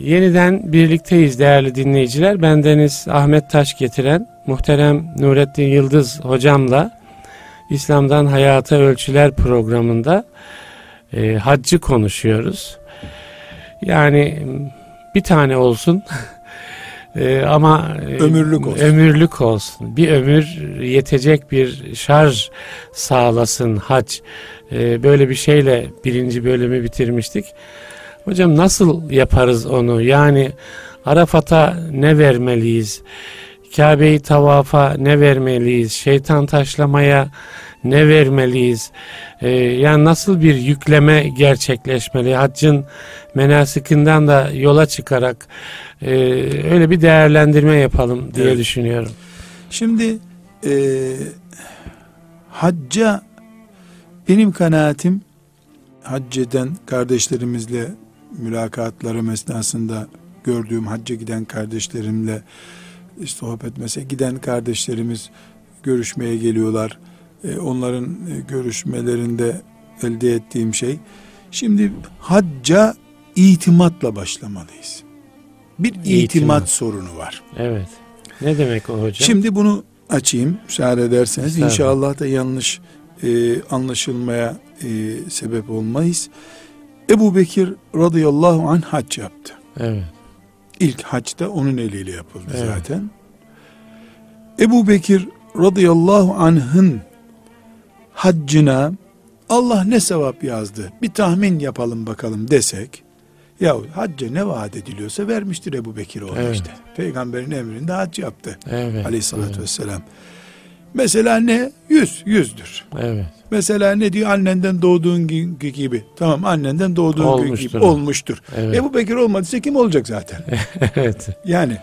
Yeniden birlikteyiz değerli dinleyiciler. Bendeniz Ahmet Taş getiren muhterem Nurettin Yıldız hocamla İslam'dan Hayata Ölçüler programında e, haccı konuşuyoruz. Yani bir tane olsun e, ama e, ömürlük olsun. ömürlük olsun. Bir ömür yetecek bir şarj sağlasın hac. E, böyle bir şeyle birinci bölümü bitirmiştik. Hocam nasıl yaparız onu? Yani Arafat'a ne vermeliyiz? Kabe'yi tavafa ne vermeliyiz? Şeytan taşlamaya ne vermeliyiz? Ee, yani nasıl bir yükleme gerçekleşmeli? Haccın menasikinden da yola çıkarak e, öyle bir değerlendirme yapalım diye evet. düşünüyorum. Şimdi e, hacca benim kanaatim hac eden kardeşlerimizle mülakatlarım esnasında gördüğüm hacca giden kardeşlerimle sohbet mesela giden kardeşlerimiz görüşmeye geliyorlar. E, onların e, görüşmelerinde elde ettiğim şey şimdi hacca itimatla başlamalıyız. Bir itimat, itimat sorunu var. Evet. Ne demek o hocam? Şimdi bunu açayım müsaade ederseniz. İnşallah da yanlış e, anlaşılmaya e, sebep olmayız. Ebu Bekir radıyallahu anh hac yaptı. Evet. İlk hac da onun eliyle yapıldı evet. zaten. Ebu Bekir radıyallahu anh'ın haccına Allah ne sevap yazdı bir tahmin yapalım bakalım desek ya hacca ne vaat ediliyorsa vermiştir Ebu Bekir o evet. işte. Peygamberin emrinde hac yaptı. Evet. Aleyhissalatü evet. vesselam. Mesela ne? Yüz, yüzdür. Evet. Mesela ne diyor? Annenden doğduğun gibi. Tamam annenden doğduğun olmuştur. gibi olmuştur. Evet. Ebu Bekir olmadıysa kim olacak zaten? evet. Yani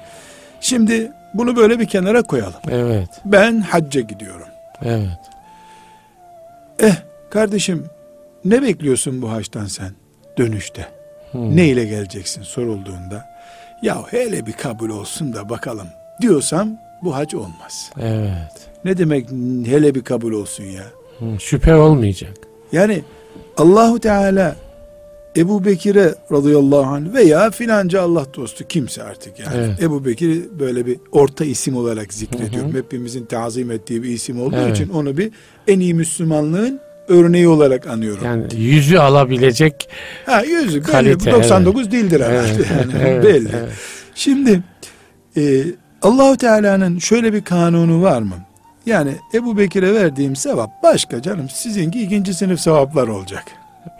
şimdi bunu böyle bir kenara koyalım. Evet. Ben hacca gidiyorum. Evet. Eh kardeşim ne bekliyorsun bu haçtan sen dönüşte? Hmm. Ne ile geleceksin sorulduğunda? Ya hele bir kabul olsun da bakalım diyorsam bu hac olmaz. Evet. Ne demek hele bir kabul olsun ya? şüphe olmayacak. Yani Allahu Teala Ebu Bekir'e radıyallahu anh veya filanca Allah dostu kimse artık yani. Evet. Ebu Bekir böyle bir orta isim olarak zikrediyorum. Hı hı. Hepimizin tazim ettiği bir isim olduğu evet. için onu bir en iyi Müslümanlığın örneği olarak anıyorum. Yani yüzü alabilecek ha, yüzü kalite, belli. 99 evet. değildir herhalde. Evet. Yani evet. belli. Evet. Şimdi e, Allahu Teala'nın şöyle bir kanunu var mı? Yani Ebu Bekir'e verdiğim sevap başka canım. Sizinki ikinci sınıf sevaplar olacak.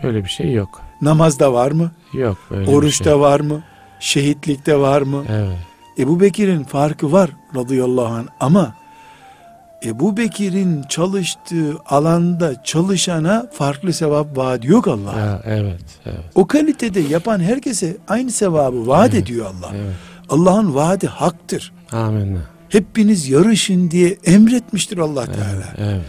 Öyle bir şey yok. Namazda var mı? Yok. Öyle Oruçta şey. var mı? Şehitlikte var mı? Evet. Ebu Bekir'in farkı var radıyallahu anh ama Ebu Bekir'in çalıştığı alanda çalışana farklı sevap vaat yok Allah. Evet, evet. O kalitede yapan herkese aynı sevabı vaat evet, ediyor Allah. Evet. Allah'ın vaadi haktır. Amin. Hepiniz yarışın diye emretmiştir Allah Teala. Evet, evet.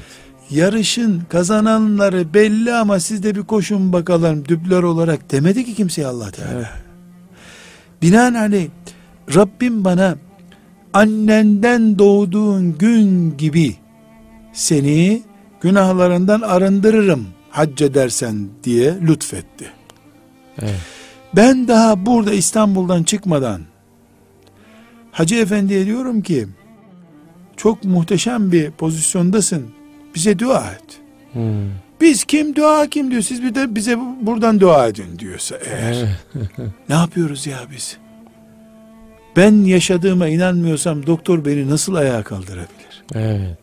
Yarışın kazananları belli ama siz de bir koşun bakalım düpler olarak demedi ki kimseye Allah Teala. Evet. Binaenaleyh Rabbim bana annenden doğduğun gün gibi seni günahlarından arındırırım hac edersen diye lütfetti. Evet. Ben daha burada İstanbul'dan çıkmadan Hacı Efendi'ye diyorum ki çok muhteşem bir pozisyondasın. Bize dua et. Hmm. Biz kim dua kim diyor. Siz bir de bize buradan dua edin diyorsa eğer. ne yapıyoruz ya biz? Ben yaşadığıma inanmıyorsam doktor beni nasıl ayağa kaldırabilir? Evet.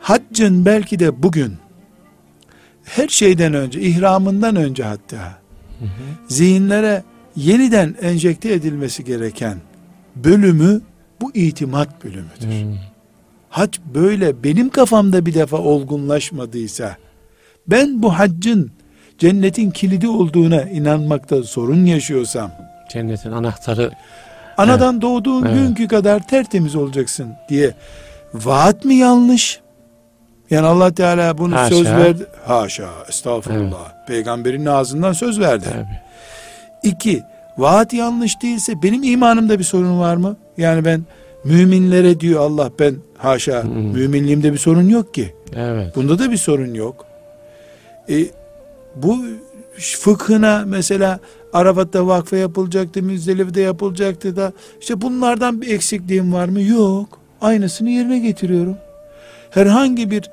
Haccın belki de bugün her şeyden önce, ihramından önce hatta hı hı. zihinlere yeniden enjekte edilmesi gereken bölümü bu itimat bölümüdür. Hmm. Hac böyle benim kafamda bir defa olgunlaşmadıysa ben bu haccın cennetin kilidi olduğuna inanmakta sorun yaşıyorsam cennetin anahtarı anadan evet. doğduğun evet. günkü kadar tertemiz olacaksın diye vaat mi yanlış? Yani Allah Teala bunu Haşa. söz verdi. Haşa, estağfurullah. Evet. Peygamberin ağzından söz verdi. Tabii. İki, vaat yanlış değilse benim imanımda bir sorun var mı? Yani ben müminlere diyor Allah ben haşa hmm. müminliğimde bir sorun yok ki. Evet. Bunda da bir sorun yok. E, bu fıkhına mesela Arafat'ta vakfe yapılacaktı, Müzdelife'de yapılacaktı da işte bunlardan bir eksikliğim var mı? Yok. Aynısını yerine getiriyorum. Herhangi bir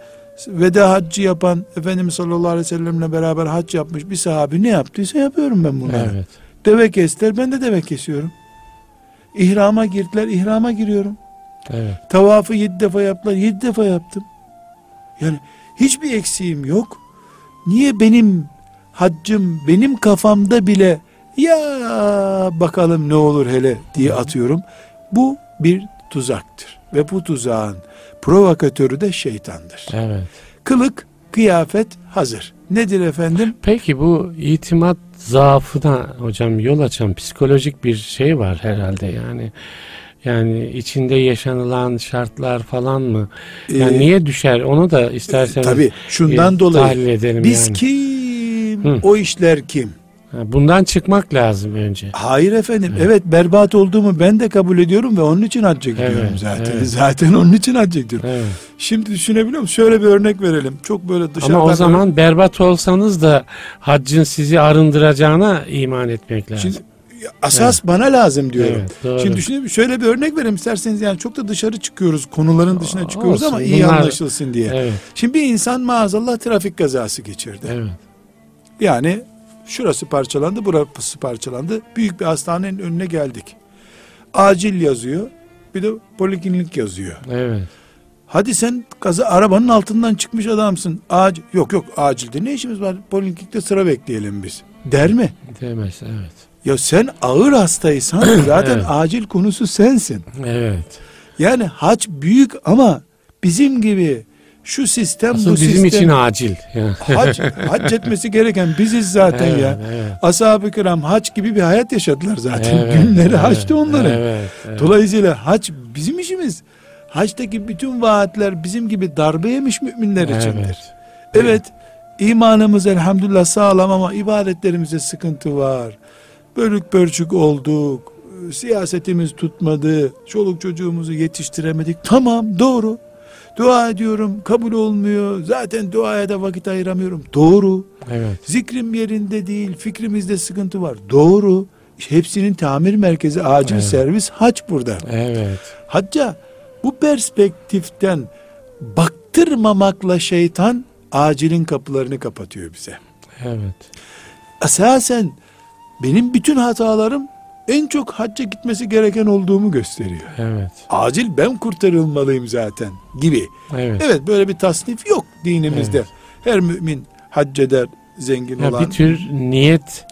veda haccı yapan Efendimiz sallallahu aleyhi ve sellemle beraber hac yapmış bir sahabi ne yaptıysa yapıyorum ben bunları. Evet. Deve kestiler ben de deve kesiyorum. İhrama girdiler ihrama giriyorum. Evet. Tavafı yedi defa yaptılar yedi defa yaptım. Yani hiçbir eksiğim yok. Niye benim haccım benim kafamda bile ya bakalım ne olur hele diye atıyorum. Bu bir tuzaktır. Ve bu tuzağın provokatörü de şeytandır. Evet. Kılık, kıyafet hazır. Nedir efendim? Peki bu itimat zaafına hocam yol açan psikolojik bir şey var herhalde yani. Yani içinde yaşanılan şartlar falan mı? Yani Ee, niye düşer? Onu da isterseniz Tabii şundan e, dolayı edelim biz yani. kim? Hı. O işler kim? Bundan çıkmak lazım önce. Hayır efendim. Evet. Evet. berbat olduğumu ben de kabul ediyorum ve onun için hacca gidiyorum Evet, zaten. evet. Zaten onun için hacca gidiyorum. Evet. Şimdi düşünebiliyor musun? Şöyle bir örnek verelim. Çok böyle dışarıdan... Ama o zaman berbat olsanız da haccın sizi arındıracağına iman etmek lazım. Şimdi asas bana lazım diyorum. Evet, doğru. Şimdi düşünün şöyle bir örnek vereyim isterseniz yani çok da dışarı çıkıyoruz konuların dışına çıkıyoruz Olsun, ama iyi bunlar- anlaşılsın diye. Evet, Şimdi bir insan maazallah trafik kazası geçirdi. evet, Yani şurası parçalandı, burası parçalandı. Büyük bir hastanenin önüne geldik. Acil yazıyor. Bir de poliklinik yazıyor. evet. Hadi sen kaza arabanın altından çıkmış adamsın. Acil yok yok acilde ne işimiz var? Poliklinikte sıra bekleyelim biz. Der mi? Demez, evet. Ya sen ağır hastaysan zaten Evet. acil konusu sensin. Evet. Yani hac büyük ama bizim gibi şu sistem Asıl bu bizim sistem için acil. Hac, hac etmesi gereken biziz zaten Evet, ya. evet. Ashab-ı kiram hac gibi bir hayat yaşadılar zaten. Evet, Günleri evet, haçtı onların. Evet, evet. Dolayısıyla hac bizim işimiz. Haçtaki bütün vaatler bizim gibi darbe yemiş müminler içindir. Evet. Evet, imanımız elhamdülillah sağlam ama ibadetlerimizde sıkıntı var. Bölük pörçük olduk. Siyasetimiz tutmadı. Çoluk çocuğumuzu yetiştiremedik. Tamam doğru. Dua ediyorum kabul olmuyor. Zaten duaya da vakit ayıramıyorum. Doğru. Evet. Zikrim yerinde değil. Fikrimizde sıkıntı var. Doğru. Hepsinin tamir merkezi acil Evet. servis hac burada. Evet. Hacca bu perspektiften baktırmamakla şeytan acilin kapılarını kapatıyor bize. Evet. Esasen benim bütün hatalarım en çok hacca gitmesi gereken olduğumu gösteriyor. Evet. Acil ben kurtarılmalıyım zaten gibi. Evet. Evet böyle bir tasnif yok dinimizde. Evet. Her mümin hac eder zengin Ya olan. bir tür niyet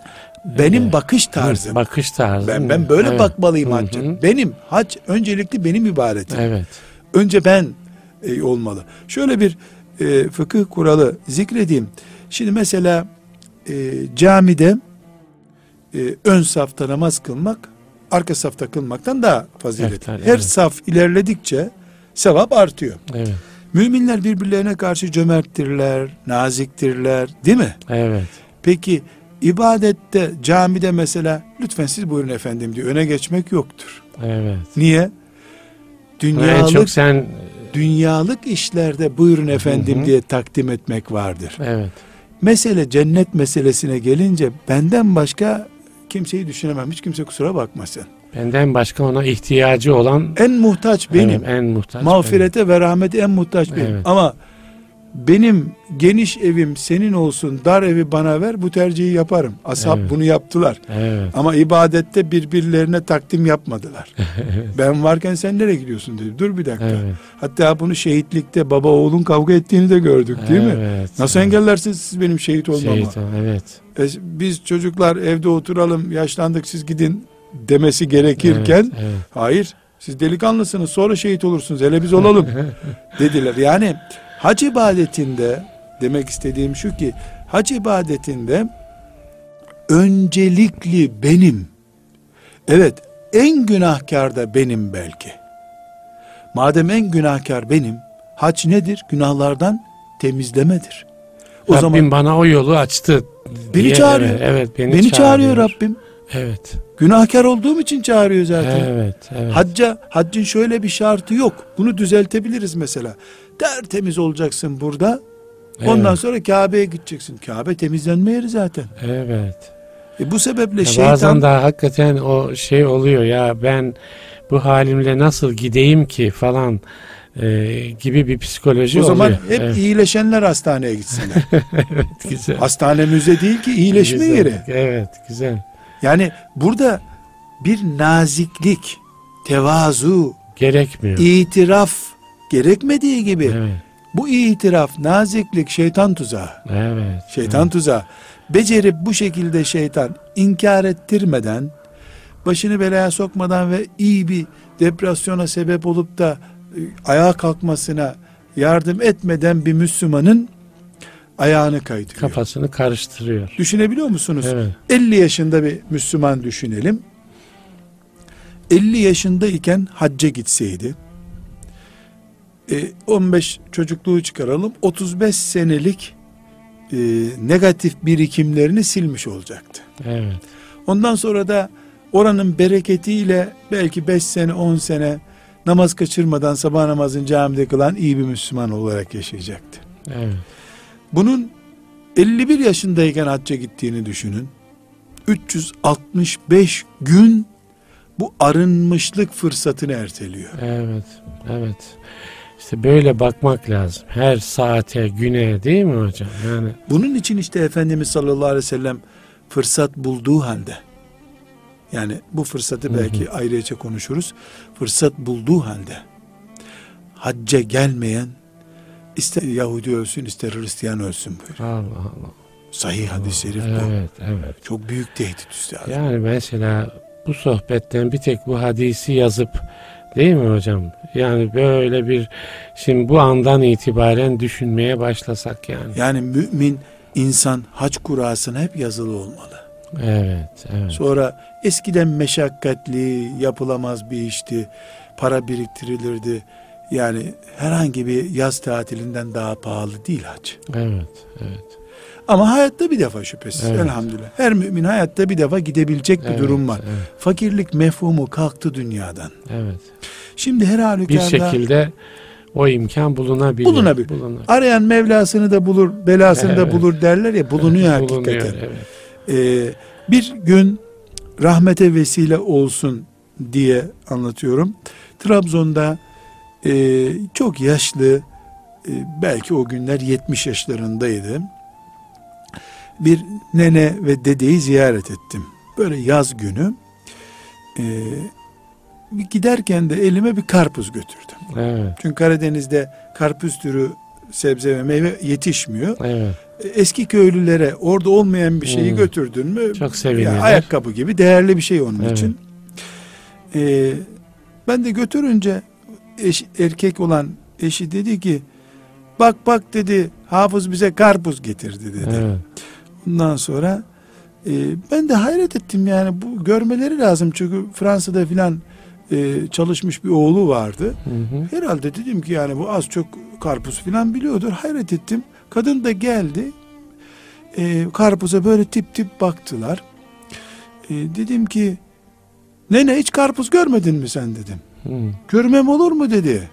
benim Evet. bakış tarzım. bakış tarzı. ben ben böyle Evet. bakmalıyım hacca. Benim hac öncelikli benim ibadetim. Evet. Önce ben e, olmalı. Şöyle bir e, fıkıh kuralı zikredeyim. Şimdi mesela e, camide e, ön safta namaz kılmak arka safta kılmaktan daha faziletli. Eftal, Her evet. saf ilerledikçe sevap artıyor. Evet. Müminler birbirlerine karşı cömerttirler, naziktirler, değil mi? Evet. Peki ibadette camide mesela lütfen siz buyurun efendim diye öne geçmek yoktur. Evet. Niye? En Dünyalık çok sen dünyalık işlerde buyurun efendim Hı hı. diye takdim etmek vardır. evet. Mesele cennet meselesine gelince benden başka kimseyi düşünemem. Hiç kimse kusura bakmasın. Benden başka ona ihtiyacı olan En muhtaç benim. Evet, en muhtaç. Mağfirete ve rahmete en muhtaç benim. Evet. Ama benim geniş evim senin olsun, dar evi bana ver bu tercihi yaparım. Ashab Evet. bunu yaptılar. Evet. Ama ibadette birbirlerine takdim yapmadılar. ben varken sen nereye gidiyorsun dedi. Dur bir dakika. Evet. Hatta bunu şehitlikte baba oğlun kavga ettiğini de gördük değil mi? Evet. Nasıl engellersiniz siz benim şehit olmamı? Şehit evet. E, biz çocuklar evde oturalım yaşlandık siz gidin demesi gerekirken Evet, evet. hayır siz delikanlısınız sonra şehit olursunuz hele biz olalım dediler. Yani hac ibadetinde demek istediğim şu ki hac ibadetinde öncelikli benim. Evet en günahkar da benim belki. Madem en günahkar benim hac nedir? Günahlardan temizlemedir. O Rabbim zaman bana o yolu açtı. Beni diye- çağırıyor. Evet, evet, beni, beni çağırıyor çağırıyor Rabbim. Evet. Günahkar olduğum için çağırıyor zaten. Evet. Evet. Hacca, haccın şöyle bir şartı yok. Bunu düzeltebiliriz mesela. Tertemiz olacaksın burada. Ondan Evet. sonra Kabe'ye gideceksin. Kabe temizlenme yeri zaten. Evet. E bu sebeple Ya şeytan Bazen daha hakikaten o şey oluyor ya ben bu halimle nasıl gideyim ki falan e, gibi bir psikoloji o zaman oluyor. hep evet, iyileşenler hastaneye gitsinler. evet, güzel. Hastane müze değil ki iyileşme Güzel. yeri. Evet güzel. Yani burada bir naziklik, tevazu, Gerekmiyor. itiraf gerekmediği gibi Evet, bu itiraf, naziklik şeytan tuzağı. evet. Şeytan tuzağı. Becerip bu şekilde şeytan inkar ettirmeden, başını belaya sokmadan ve iyi bir depresyona sebep olup da e, ayağa kalkmasına yardım etmeden bir Müslümanın ayağını kaydırıyor. Kafasını karıştırıyor. Düşünebiliyor musunuz? Evet. 50 yaşında bir Müslüman düşünelim. 50 yaşındayken hacca gitseydi, e, 15 çocukluğu çıkaralım, 35 senelik e, negatif birikimlerini silmiş olacaktı. Evet. Ondan sonra da oranın bereketiyle belki 5 sene 10 sene namaz kaçırmadan sabah namazını camide kılan iyi bir Müslüman olarak yaşayacaktı. Evet. Bunun 51 yaşındayken hacca gittiğini düşünün. 365 gün bu arınmışlık fırsatını erteliyor. Evet. Evet. İşte böyle bakmak lazım. Her saate, güne değil mi hocam? Yani Bunun için işte Efendimiz sallallahu aleyhi ve sellem fırsat bulduğu halde yani bu fırsatı Hı hı. belki ayrıca konuşuruz. Fırsat bulduğu halde hacca gelmeyen ister Yahudi ölsün ister Hristiyan ölsün buyuruyor. Allah Allah. Sahih hadis-i şerif bu. Evet, evet. Çok büyük tehdit üstadım. Yani mesela bu sohbetten bir tek bu hadisi yazıp değil mi hocam? Yani böyle bir şimdi bu andan itibaren düşünmeye başlasak yani. Yani mümin insan hac kurasına hep yazılı olmalı. Evet, evet. Sonra eskiden meşakkatli, yapılamaz bir işti. Para biriktirilirdi. Yani herhangi bir yaz tatilinden daha pahalı değil hac. Evet, evet. Ama hayatta bir defa şüphesiz Evet. elhamdülillah. Her mümin hayatta bir defa gidebilecek bir Evet, durum var. Evet, Fakirlik mefhumu kalktı dünyadan. evet. Şimdi her Bir halükarda şekilde o imkan bulunabilir. Bulunabilir. Bulunabilir. arayan Mevlasını da bulur, belasını da Evet. bulur derler ya bulunuyor Bulunuyor, hakikaten. evet. Ee, bir gün rahmete vesile olsun diye anlatıyorum. Trabzon'da e, çok yaşlı e, belki o günler 70 yaşlarındaydı. Bir nene ve dedeyi ziyaret ettim. Böyle yaz günü. E, giderken de elime bir karpuz götürdüm. Evet, Çünkü Karadeniz'de karpuz türü sebze ve meyve yetişmiyor. evet. Eski köylülere orada olmayan bir şeyi Hmm. götürdün mü Çok sevinirler. ya ayakkabı gibi değerli bir şey onun Evet. için. Ee, ben de götürünce eş, erkek olan eşi dedi ki bak bak dedi hafız bize karpuz getirdi dedi. Evet. Ondan sonra e, ben de hayret ettim yani bu görmeleri lazım çünkü Fransa'da filan e, çalışmış bir oğlu vardı. Hı hı. Herhalde dedim ki yani bu az çok karpuz filan biliyordur. Hayret ettim. Kadın da geldi. Ee, karpuza böyle tip tip baktılar. Ee, dedim ki nene hiç karpuz görmedin mi sen dedim. Hı. Görmem olur mu dedi.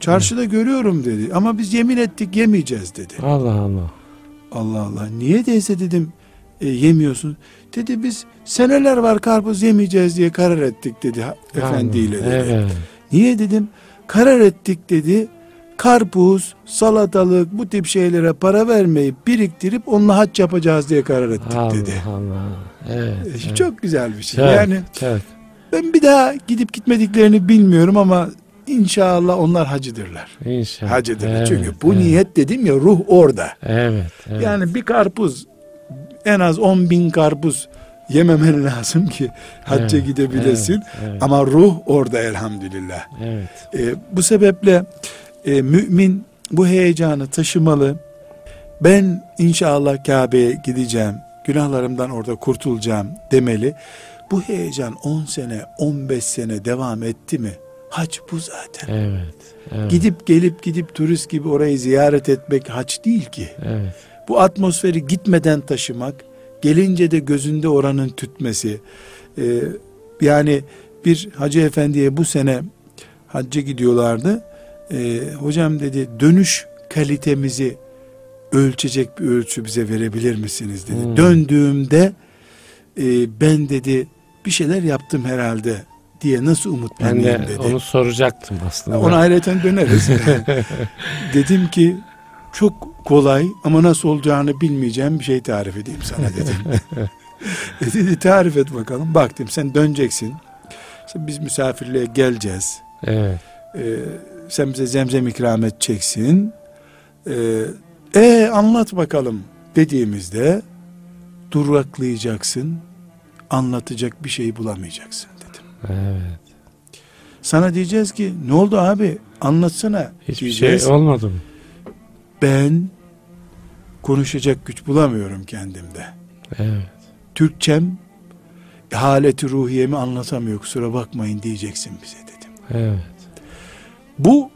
Çarşıda görüyorum dedi. Ama biz yemin ettik yemeyeceğiz dedi. Allah Allah. Allah Allah. Niye değilse dedim e, yemiyorsun. Dedi biz seneler var karpuz yemeyeceğiz diye karar ettik dedi ha- efendiyle dedi. Evet. Niye dedim? Karar ettik dedi. Karpuz, salatalık bu tip şeylere para vermeyip biriktirip onunla hac yapacağız diye karar ettik Allah dedi. Allah. Evet. E, evet. Çok güzel bir şey. Çok, Yani çok. ben bir daha gidip gitmediklerini bilmiyorum ama inşallah onlar hacıdırlar. İnşallah. Hacıdırlar. Evet, Çünkü bu evet. niyet dedim ya ruh orada. Evet. evet. Yani bir karpuz en az 10 bin karpuz yememen lazım ki hacca Evet, gidebilesin. Evet, evet, Ama ruh orada elhamdülillah. evet. E, bu sebeple e, mümin bu heyecanı taşımalı. Ben inşallah Kabe'ye gideceğim, günahlarımdan orada kurtulacağım demeli. Bu heyecan 10 sene, 15 sene devam etti mi? Hac bu zaten. Evet. Evet. Gidip gelip gidip turist gibi orayı ziyaret etmek hac değil ki. Evet. Bu atmosferi gitmeden taşımak, gelince de gözünde oranın tütmesi. Ee, yani bir hacı efendiye bu sene hacca gidiyorlardı. Ee, hocam dedi dönüş kalitemizi ölçecek bir ölçü bize verebilir misiniz dedi. Hmm. Döndüğümde e, ben dedi bir şeyler yaptım herhalde diye nasıl Ben umutlanayım de dedi. onu soracaktım aslında. Ona ayrıca döneriz. dedim ki çok kolay ama nasıl olacağını bilmeyeceğim bir şey tarif edeyim sana dedim. E dedi tarif et bakalım. Baktım sen döneceksin. İşte biz misafirliğe geleceğiz. Evet. Ee, sen bize zemzem ikram edeceksin. Ee, e anlat bakalım dediğimizde duraklayacaksın. Anlatacak bir şey bulamayacaksın dedim. Evet. Sana diyeceğiz ki ne oldu abi anlatsana Hiçbir diyeceğiz. şey olmadı mı? ben konuşacak güç bulamıyorum kendimde. Evet. Türkçem haleti ruhiyemi anlatamıyor kusura bakmayın diyeceksin bize dedim. Evet. Bu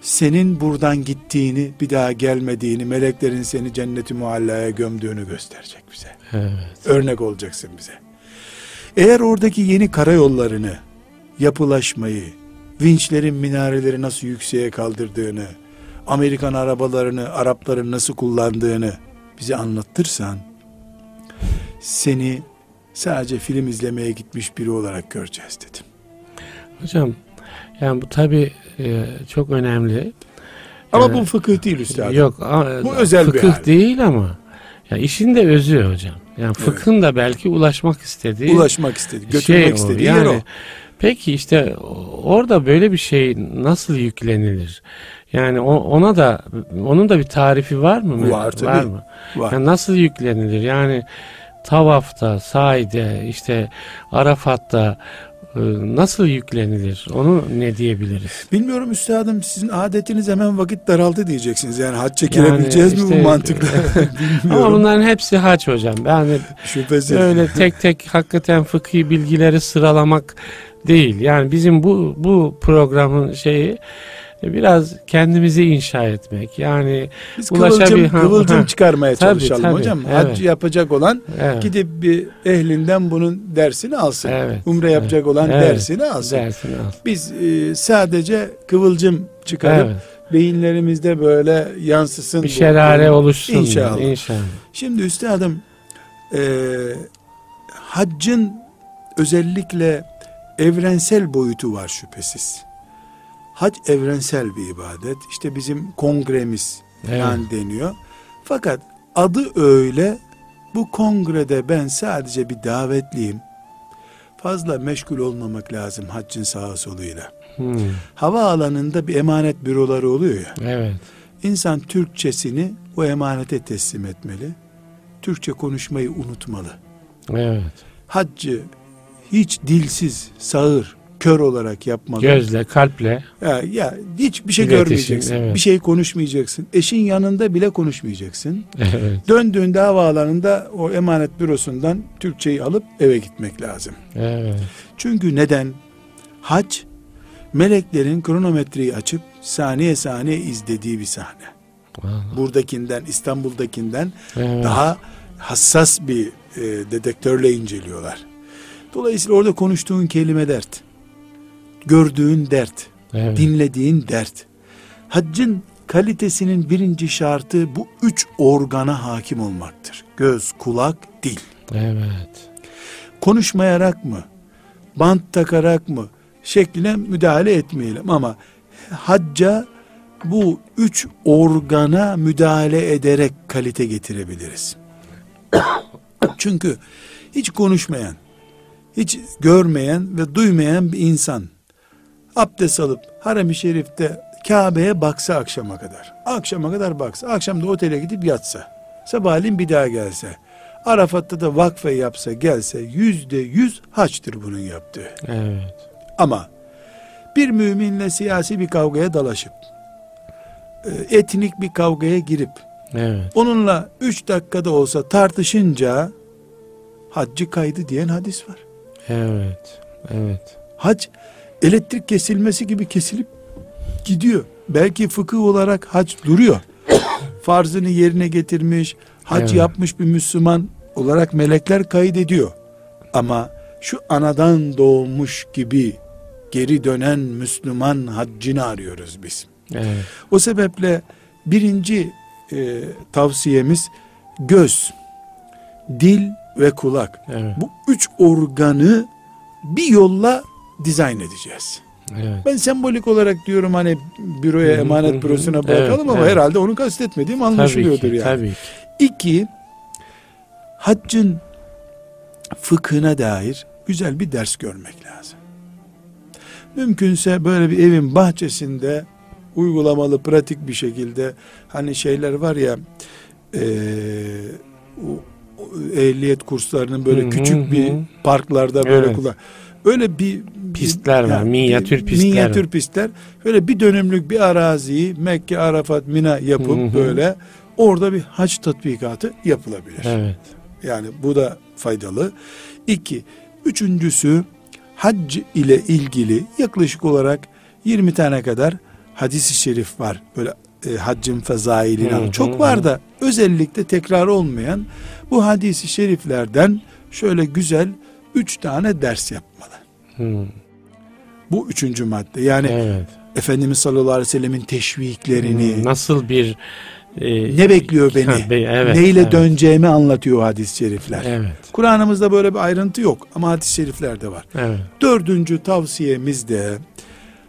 senin buradan gittiğini bir daha gelmediğini meleklerin seni cenneti muallaya gömdüğünü gösterecek bize. Evet. Örnek olacaksın bize. Eğer oradaki yeni karayollarını, yapılaşmayı, vinçlerin minareleri nasıl yükseğe kaldırdığını, Amerikan arabalarını, Arapların nasıl kullandığını bize anlatırsan, seni sadece film izlemeye gitmiş biri olarak göreceğiz dedim. Hocam yani bu tabi çok önemli. Ama Yani- bu fıkıh değil üstadım. Yok. a- Bu özel bir fıkıh hal. değil ama ya işin de özü hocam. Yani fıkhın da belki ulaşmak istediği Ulaşmak istedi, götürmek şey o. istediği yani, yer o. Peki işte orada böyle bir şey nasıl yüklenilir? Yani ona da onun da bir tarifi var mı? Var tabii. mı? Var. Yani nasıl yüklenilir? Yani tavafta, saide, işte Arafat'ta nasıl yüklenilir? Onu ne diyebiliriz? Bilmiyorum üstadım sizin adetiniz hemen vakit daraldı diyeceksiniz. Yani hacca girebileceğiz mi işte- bu mantıkla? Ama bunların hepsi haç hocam. Yani Şüphesiz. öyle tek tek hakikaten fıkhi bilgileri sıralamak değil. Yani bizim bu bu programın şeyi biraz kendimizi inşa etmek. Yani Biz kıvılcım, kıvılcım ha. çıkarmaya Tabii, çalışalım tabii, hocam. evet. Hac yapacak olan evet, gidip bir ehlinden bunun dersini alsın. Evet, Umre yapacak olan Evet. dersini alsın. dersini al. Biz e, sadece kıvılcım çıkarıp Evet. beyinlerimizde böyle yansısın. Bir şelale oluşsun. İnşallah. İnşallah. Şimdi üstadım e, haccın özellikle evrensel boyutu var şüphesiz. Hac evrensel bir ibadet. İşte bizim kongremiz Evet. yani deniyor. Fakat adı öyle bu kongrede ben sadece bir davetliyim. Fazla meşgul olmamak lazım haccın sağa soluyla. Hmm, Hava alanında bir emanet büroları oluyor ya. Evet. İnsan Türkçesini o emanete teslim etmeli. Türkçe konuşmayı unutmalı. Evet. Haccı hiç dilsiz, sağır, kör olarak yapmalı. Gözle, kalple. Ya, ya hiçbir şey İletişim, görmeyeceksin. evet. Bir şey konuşmayacaksın. Eşin yanında bile konuşmayacaksın. Evet. Döndüğünde havaalanında o emanet bürosundan Türkçeyi alıp eve gitmek lazım. Evet. Çünkü neden? Hac meleklerin kronometreyi açıp saniye saniye izlediği bir sahne. Vallahi. Buradakinden, İstanbul'dakinden Evet. daha hassas bir e, dedektörle inceliyorlar. Dolayısıyla orada konuştuğun kelime dert. Gördüğün dert. Evet. Dinlediğin dert. Haccın kalitesinin birinci şartı bu üç organa hakim olmaktır. Göz, kulak, dil. Evet. Konuşmayarak mı, bant takarak mı şekline müdahale etmeyelim ama hacca bu üç organa müdahale ederek kalite getirebiliriz. Çünkü hiç konuşmayan, hiç görmeyen ve duymayan bir insan abdest alıp harem-i şerifte Kabe'ye baksa akşama kadar. Akşama kadar baksa. Akşam da otele gidip yatsa. Sabahleyin bir daha gelse. Arafat'ta da vakfe yapsa gelse yüzde yüz haçtır bunun yaptığı. Evet. Ama bir müminle siyasi bir kavgaya dalaşıp e, etnik bir kavgaya girip Evet. onunla üç dakikada olsa tartışınca haccı kaydı diyen hadis var. Evet. Evet. Hac elektrik kesilmesi gibi kesilip gidiyor. Belki fıkıh olarak hac duruyor. Farzını yerine getirmiş, hac Evet. yapmış bir Müslüman olarak melekler kaydediyor. Ama şu anadan doğmuş gibi geri dönen Müslüman haccını arıyoruz biz. Evet. O sebeple birinci e, tavsiyemiz göz, dil ve kulak. Evet. Bu üç organı bir yolla dizayn edeceğiz. Evet. Ben sembolik olarak diyorum hani büroya emanet bürosuna bırakalım Evet, ama evet. herhalde onu kastetmediğim Tabii anlaşılıyordur ki, yani. tabii ki. İki, haccın fıkhına dair güzel bir ders görmek lazım. Mümkünse böyle bir evin bahçesinde uygulamalı, pratik bir şekilde hani şeyler var ya o- o ehliyet kurslarının böyle Hı hı küçük bir parklarda böyle Evet. kullan. Öyle bir Pistler var, yani minyatür pistler Minyatür var. pistler. Böyle bir dönümlük bir araziyi Mekke, Arafat, Mina yapıp Hı hı. böyle orada bir hac tatbikatı yapılabilir. Evet. Yani bu da faydalı. İki, üçüncüsü hac ile ilgili yaklaşık olarak 20 tane kadar hadis-i şerif var. Böyle e, haccın. Hı hı Çok var da özellikle tekrar olmayan bu hadisi şeriflerden şöyle güzel üç tane ders yapmalı. Hı. Bu üçüncü madde. Yani Evet. Efendimiz sallallahu aleyhi ve sellemin teşviklerini, Hı, Nasıl bir e, ne bekliyor beni, Ha, be- evet, neyle evet. döneceğimi anlatıyor hadis-i şerifler. Evet. Kur'an'ımızda böyle bir ayrıntı yok ama hadis-i şeriflerde var. Evet. Dördüncü tavsiyemiz de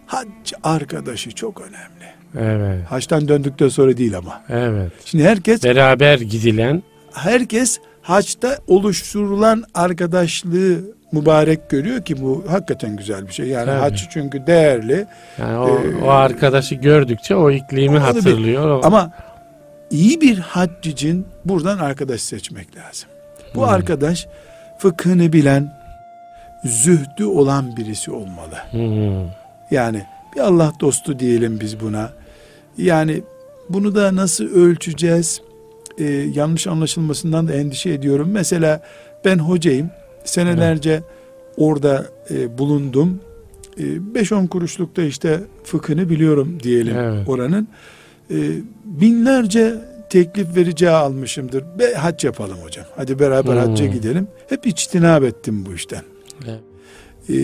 hac arkadaşı çok önemli. Evet. Haçtan döndükten sonra değil ama. Evet. Şimdi herkes Beraber gidilen herkes haçta oluşturulan arkadaşlığı mübarek görüyor ki bu hakikaten güzel bir şey. Yani Tabii. hac çünkü değerli yani o, Ee, o arkadaşı gördükçe o iklimi bir- hatırlıyor. O- ama iyi bir hac için buradan arkadaş seçmek lazım. Bu Hmm. arkadaş fıkhını bilen, zühdü olan birisi olmalı. Hı. Yani bir Allah dostu diyelim biz buna. Yani bunu da nasıl ölçeceğiz? Ee, yanlış anlaşılmasından da endişe ediyorum. Mesela ben hocayım. Senelerce orada e, bulundum. 5-10 kuruşlukta işte fıkhını biliyorum diyelim Evet. oranın. E, binlerce teklif vereceği almışımdır. Be, hac yapalım hocam. Hadi beraber Hmm. hacca gidelim. Hep içtinab ettim bu işten. Evet. E,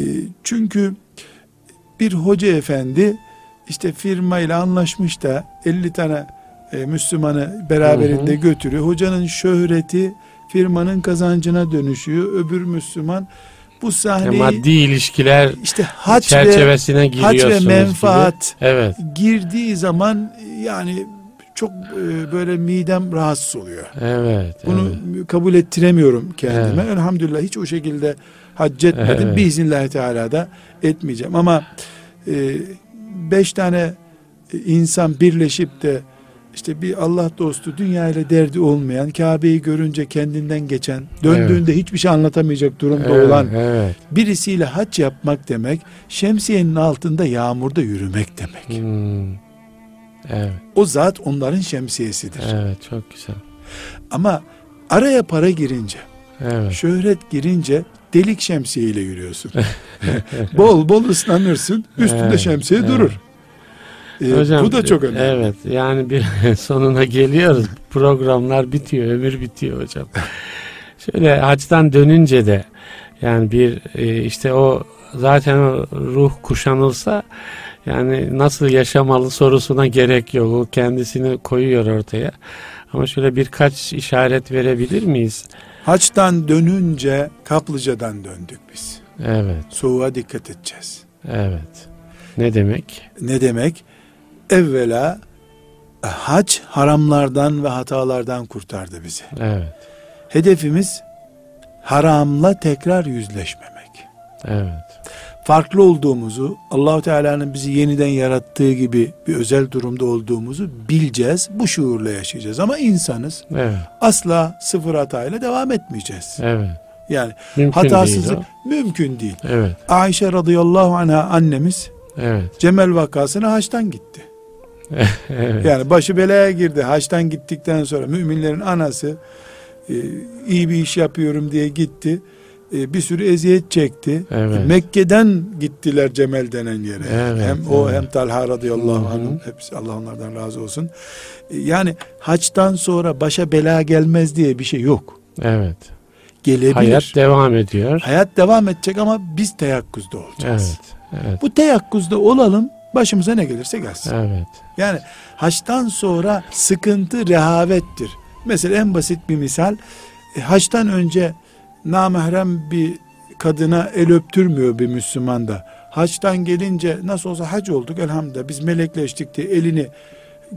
çünkü bir hoca efendi işte firmayla anlaşmış da 50 tane e, Müslümanı beraberinde Hı hı. götürüyor. Hocanın şöhreti firmanın kazancına dönüşüyor. Öbür Müslüman bu Yani sahneyi maddi ilişkiler işte hac ve, çerçevesine hac giriyorsunuz ve menfaat gibi. Evet. girdiği zaman yani çok e, böyle midem rahatsız oluyor. Evet. Bunu evet. kabul ettiremiyorum kendime. Evet. Elhamdülillah hiç o şekilde hac etmedim. Evet. Biiznillahü Teala da etmeyeceğim. Ama e, beş tane e, insan birleşip de işte bir Allah dostu dünya ile derdi olmayan Kabe'yi görünce kendinden geçen döndüğünde hiçbir şey anlatamayacak durumda Evet, olan Evet. birisiyle hac yapmak demek şemsiyenin altında yağmurda yürümek demek. Hmm. Evet. O zat onların şemsiyesidir. Evet. Çok güzel. Ama araya para girince Evet. Şöhret girince delik şemsiye ile yürüyorsun. bol bol ıslanırsın. Üstünde Evet, şemsiye evet. durur. Ee, bu da çok önemli. Evet. Yani bir sonuna geliyoruz. Programlar bitiyor. Ömür bitiyor hocam. Şöyle hacdan dönünce de yani bir e, işte o zaten o ruh kuşanılsa yani nasıl yaşamalı sorusuna gerek yok. O kendisini koyuyor ortaya. Ama şöyle birkaç işaret verebilir miyiz? Haçtan dönünce kaplıcadan döndük biz. Evet. Soğuğa dikkat edeceğiz. Evet. Ne demek? Ne demek? Evvela e, hac haramlardan ve hatalardan kurtardı bizi. Evet. Hedefimiz haramla tekrar yüzleşmemek. Evet. farklı olduğumuzu, Allahu Teala'nın bizi yeniden yarattığı gibi bir özel durumda olduğumuzu bileceğiz. Bu şuurla yaşayacağız. Ama insanız. Evet. Asla sıfır hatayla devam etmeyeceğiz. Evet. Yani Mümkün hatasız değil o. mümkün değil. Evet. Ayşe radıyallahu anha annemiz Evet. Cemel vakasına haçtan gitti. Evet. Yani başı belaya girdi. Haçtan gittikten sonra müminlerin anası e, iyi bir iş yapıyorum diye gitti. E, bir sürü eziyet çekti. Evet. Mekke'den gittiler Cemel denen yere. Evet, hem o evet. hem Talha radıyallahu anh hepsi Allah onlardan razı olsun. E, Yani haçtan sonra başa bela gelmez diye bir şey yok. Evet. Gelebilir. Hayat Hayat, devam ediyor. devam edecek ama biz teyakkuzda olacağız. Evet. Evet. Bu teyakkuzda olalım. Başımıza ne gelirse gelsin. Evet. Yani haçtan sonra sıkıntı rehavettir. Mesela en basit bir misal e, haçtan önce namahrem bir kadına el öptürmüyor bir Müslüman da. Haçtan gelince nasıl olsa hac olduk elhamdülillah biz melekleştik diye elini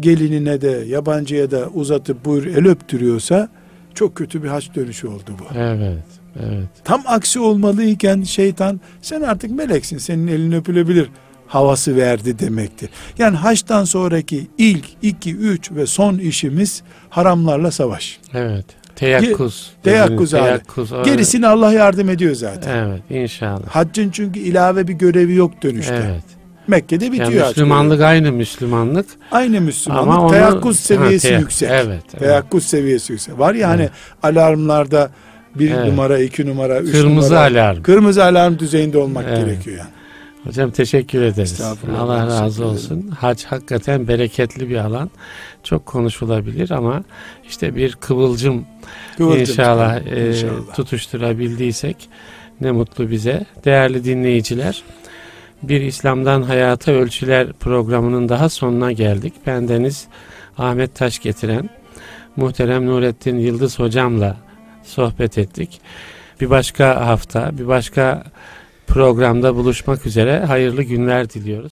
gelinine de yabancıya da uzatıp buyur el öptürüyorsa çok kötü bir haç dönüşü oldu bu. Evet. Evet. Tam aksi olmalıyken şeytan sen artık meleksin senin elin öpülebilir havası verdi demektir. Yani haçtan sonraki ilk, iki, üç ve son işimiz haramlarla savaş. Evet. Teyakkuz. Teyakkuz abi. teyakkuz, o- Gerisini Allah yardım ediyor zaten. Evet inşallah. Haccın çünkü ilave bir görevi yok dönüşte. Evet. Mekke'de bitiyor Yani Müslümanlık aynı Müslümanlık. Aynı Müslümanlık. Ama onu, teyakkuz seviyesi Ha, teyak- yüksek. Evet. evet. Teyakkuz seviyesi yüksek. Var ya hani Evet. alarmlarda bir Evet. numara, iki numara, üç Kırmızı numara. alarm. Kırmızı alarm düzeyinde olmak Evet. gerekiyor yani. Hocam teşekkür ederiz. Allah razı olsun. Hac hakikaten bereketli bir alan. Çok konuşulabilir ama işte bir kıvılcım Kıvılcım inşallah, e, İnşallah. tutuşturabildiysek ne mutlu bize. Değerli dinleyiciler, bir İslam'dan Hayata Ölçüler programının daha sonuna geldik. Bendeniz Ahmet Taş getiren muhterem Nurettin Yıldız hocamla sohbet ettik. Bir başka hafta, bir başka programda buluşmak üzere hayırlı günler diliyoruz.